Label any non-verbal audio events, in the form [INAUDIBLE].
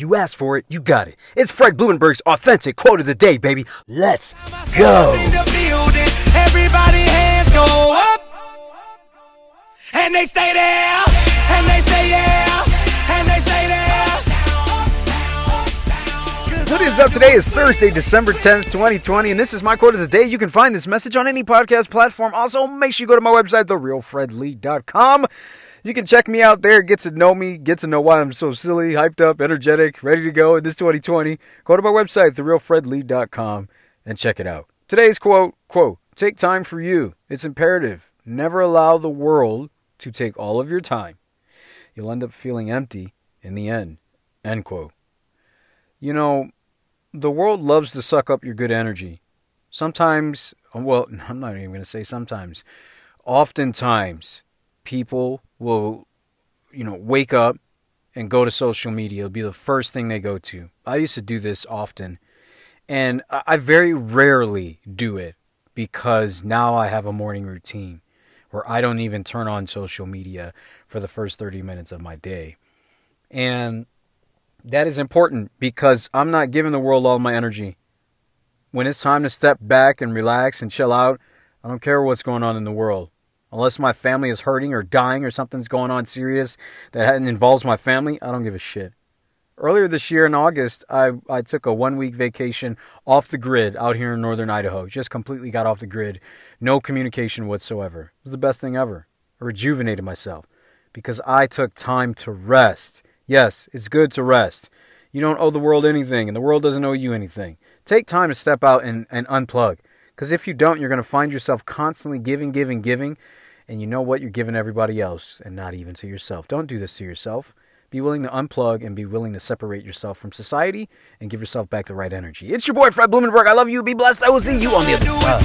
You asked for it, you got it. It's Fred Blumenberg's authentic quote of the day, baby. Let's go. Everybody hands go up. And they stay there. What is up today is Thursday, December 10th, 2020, and this is my quote of the day. You can find this message on any podcast platform. Also, make sure you go to my website, therealfredlee.com. You can check me out there, get to know me, get to know why I'm so silly, hyped up, energetic, ready to go in this 2020. Go to my website, therealfredlee.com, and check it out. Today's quote, quote, take time for you. It's imperative. Never allow the world to take all of your time. You'll end up feeling empty in the end. End quote. You know, the world loves to suck up your good energy. Sometimes, well, [LAUGHS] I'm not even going to say sometimes. Oftentimes, people will, you know, wake up and go to social media. It'll be the first thing they go to. I used to do this often, and I very rarely do it because now I have a morning routine where I don't even turn on social media for the first 30 minutes of my day. And that is important because I'm not giving the world all my energy. When it's time to step back and relax and chill out, I don't care what's going on in the world. Unless my family is hurting or dying or something's going on serious that involves my family, I don't give a shit. Earlier this year in August, I, I took a one week vacation off the grid out here in northern Idaho. Just completely got off the grid. No communication whatsoever. It was the best thing ever. I rejuvenated myself because I took time to rest. Yes, it's good to rest. You don't owe the world anything, and the world doesn't owe you anything. Take time to step out and, and unplug. Because if you don't, you're going to find yourself constantly giving, giving, giving. And you know what? You're giving everybody else and not even to yourself. Don't do this to yourself. Be willing to unplug and be willing to separate yourself from society and give yourself back the right energy. It's your boy, Fred Blumenberg. I love you. Be blessed. I will see you on the other side.